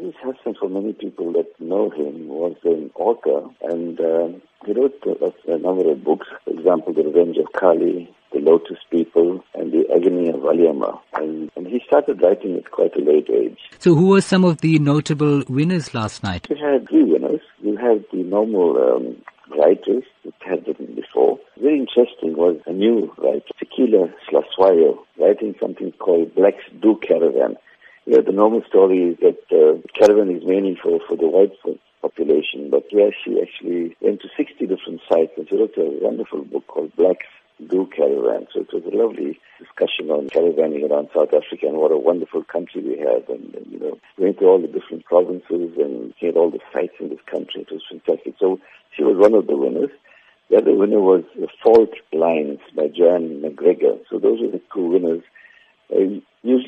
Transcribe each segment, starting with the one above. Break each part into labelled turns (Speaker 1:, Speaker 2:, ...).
Speaker 1: Aziz Hassim, for many people that know him, was an author and uh, he wrote a, a, number of books. For example, The Revenge of Kali, The Lotus People, and The Agony of Valliamma. And, and he started writing at quite a late age.
Speaker 2: So who were some of the notable winners last night?
Speaker 1: We had three winners. We had the normal um, writers that had written before. Very interesting was a new writer, Fikile Hlatshwayo, writing something called Black's Do Caravan. Know, the normal story is that uh, caravan is mainly for, for the white population, but here she actually went to 60 different sites and she wrote a wonderful book called Blacks Do Caravan. So it was a lovely discussion on caravanning around South Africa and what a wonderful country we have. And, and you know, we went to all the different provinces and had all the sites in this country. It was fantastic. So she was one of the winners. The other winner was Fault Lines by Joanne Macgregor. So those were the two winners. Uh,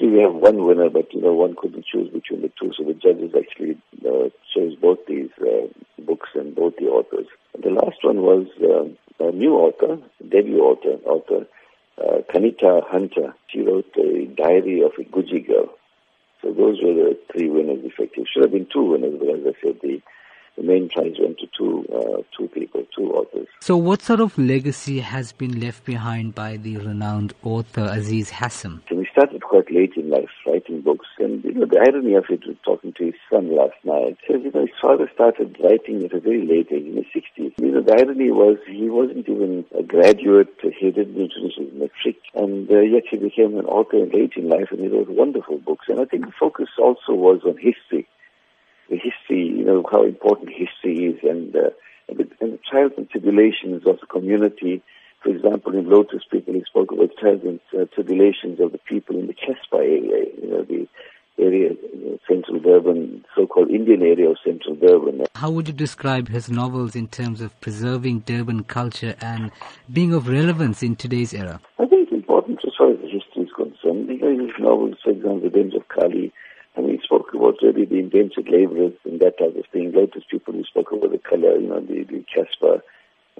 Speaker 1: usually we have one winner, but you know one couldn't choose between the two, so the judges actually uh, chose both these uh, books and both the authors. And the last one was uh, a new author, debut author, author uh, Kanita Hunter. She wrote a diary of a Guji girl. So those were the three winners, effective. Should have been two winners, but as I said, the the main prize went to two uh, two people, two authors.
Speaker 2: So, what sort of legacy has been left behind by the renowned author Aziz
Speaker 1: Hassim? Quite late in life writing books, and you know the irony of it was talking to his son last night. Says you know his father started writing at a very late age, in his sixties. You know the irony was he wasn't even a graduate; he didn't finish his matric, and uh, yet he became an author late in life, and he wrote wonderful books. And I think the focus also was on history the history, you know, how important history is and, uh, and, the, and the trials and tribulations of the community. For example, in Lotus People, he spoke about and uh, tribulations of the people in the Casbah area, you know, the area, central Durban, so-called Indian area of central Durban.
Speaker 2: How would you describe his novels in terms of preserving Durban culture and being of relevance in today's era?
Speaker 1: I think it's important as far as the history is concerned. Because his novels, for example, The Revenge of Kali, and he spoke about really the indentured laborers and that type of thing. Lotus people, we spoke about the color, you know, the, the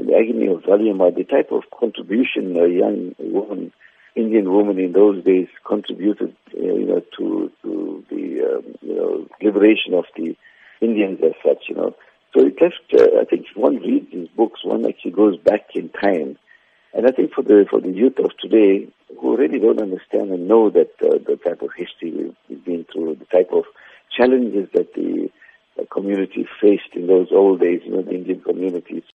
Speaker 1: the agony of Valliamma, the type of contribution a young woman, Indian woman in those days contributed, you know, to, to the, um, you know, liberation of the Indians as such, you know. So it left, uh, I think one reads these books, one actually goes back in time. And I think for the, for the youth of today, who really don't understand and know that uh, the type of history we've, we've been through, the type of challenges that the, the community faced in those old days, you know, the Indian communities.